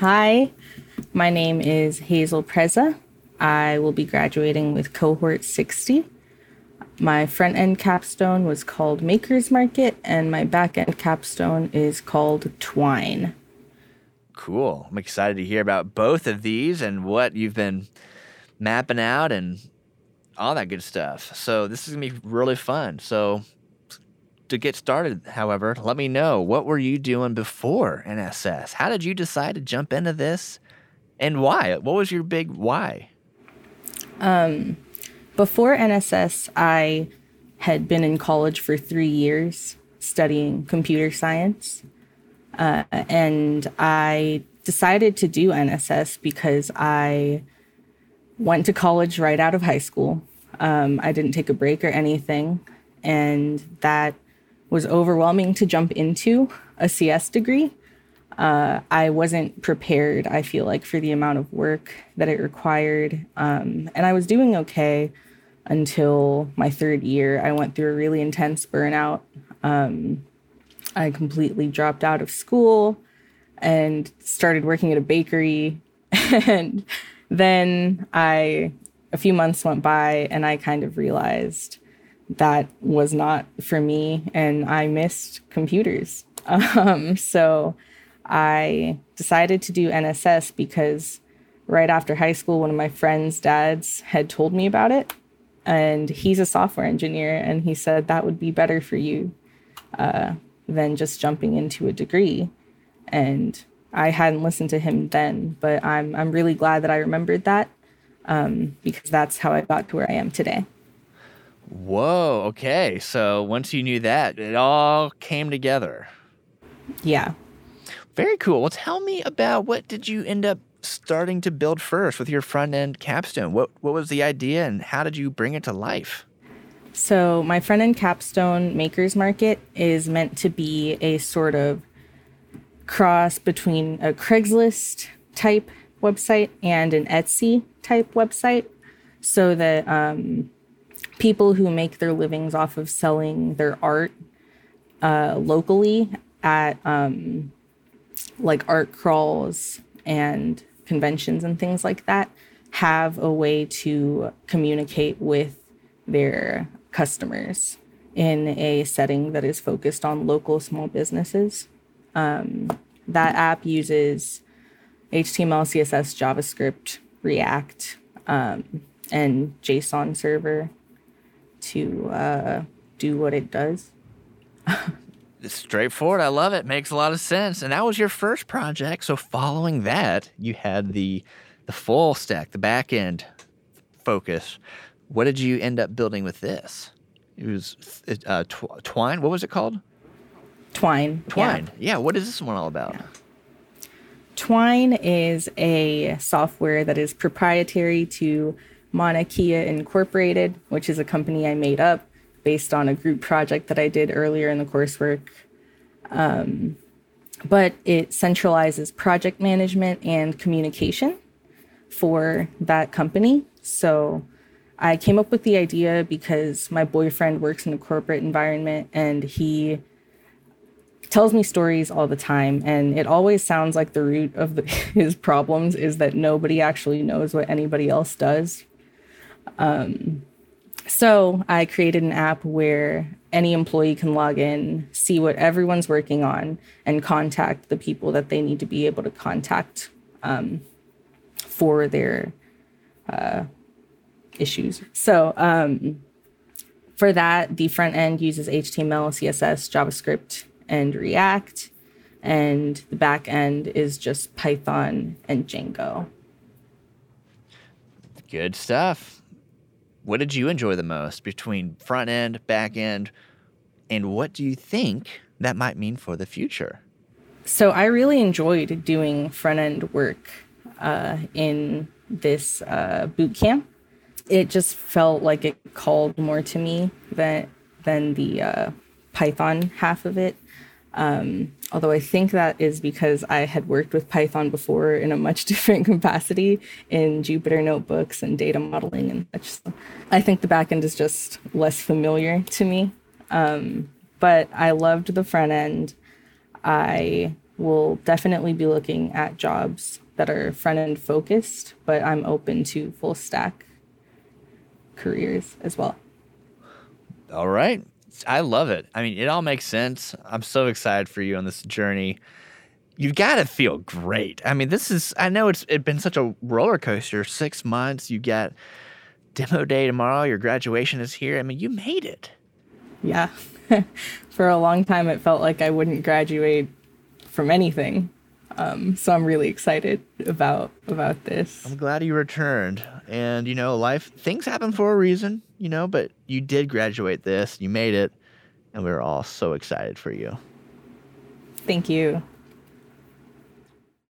Hi, my name is Hassel Preza. I will be graduating with cohort 60. My front end capstone was called Maker's Market, and my back end capstone is called Twine. Cool. I'm excited to hear about both of these and what you've been mapping out and all that good stuff. So, this is going to be really fun. So, to get started, however, let me know what were you doing before NSS? How did you decide to jump into this and why? What was your big why? Um, before NSS, I had been in college for three years studying computer science. Uh, and I decided to do NSS because I went to college right out of high school. Um, I didn't take a break or anything. And that was overwhelming to jump into a CS degree. Uh, I wasn't prepared, I feel like, for the amount of work that it required. Um, and I was doing okay until my third year. I went through a really intense burnout. Um, I completely dropped out of school and started working at a bakery. and then I, a few months went by and I kind of realized that was not for me and I missed computers. Um, so I decided to do NSS because right after high school, one of my friend's dads had told me about it and he's a software engineer and he said that would be better for you uh, than just jumping into a degree and i hadn't listened to him then but i'm, I'm really glad that i remembered that um, because that's how i got to where i am today whoa okay so once you knew that it all came together yeah very cool well tell me about what did you end up starting to build first with your front end capstone? What what was the idea and how did you bring it to life? So, my front end capstone makers market is meant to be a sort of cross between a Craigslist type website and an Etsy type website so that um, people who make their livings off of selling their art uh, locally at um, like art crawls and conventions and things like that have a way to communicate with their customers in a setting that is focused on local small businesses. Um, that app uses HTML, CSS, JavaScript, React, um, and JSON server to uh, do what it does. It's straightforward. I love it. Makes a lot of sense. And that was your first project. So following that, you had the the full stack, the back end focus. What did you end up building with this? It was uh, tw- Twine. What was it called? Twine. Twine. Yeah. yeah. What is this one all about? Yeah. Twine is a software that is proprietary to Mauna Kea Incorporated, which is a company I made up based on a group project that I did earlier in the coursework. Um, but it centralizes project management and communication for that company. So I came up with the idea because my boyfriend works in a corporate environment and he tells me stories all the time and it always sounds like the root of the, his problems is that nobody actually knows what anybody else does um, so I created an app where any employee can log in, see what everyone's working on, and contact the people that they need to be able to contact um, for their uh, issues. So um, for that, the front end uses HTML, CSS, JavaScript, and React. And the back end is just Python and Django. Good stuff what did you enjoy the most between front end, back end, and what do you think that might mean for the future? So I really enjoyed doing front end work uh, in this uh, boot camp. It just felt like it called more to me than than the uh, Python half of it. Um, although I think that is because I had worked with Python before in a much different capacity in Jupyter notebooks and data modeling and such. So I think the backend is just less familiar to me. Um, but I loved the front end. I will definitely be looking at jobs that are front end focused, but I'm open to full stack careers as well. All right. I love it. I mean, it all makes sense. I'm so excited for you on this journey. You've got to feel great. I mean, this is, I know it's it's been such a roller coaster. Six months, you got demo day tomorrow, your graduation is here. I mean, you made it. Yeah. for a long time, it felt like I wouldn't graduate from anything. Um, so I'm really excited about about this. I'm glad you returned. And you know, life things happen for a reason, you know, but you did graduate this, you made it, and we are all so excited for you. Thank you.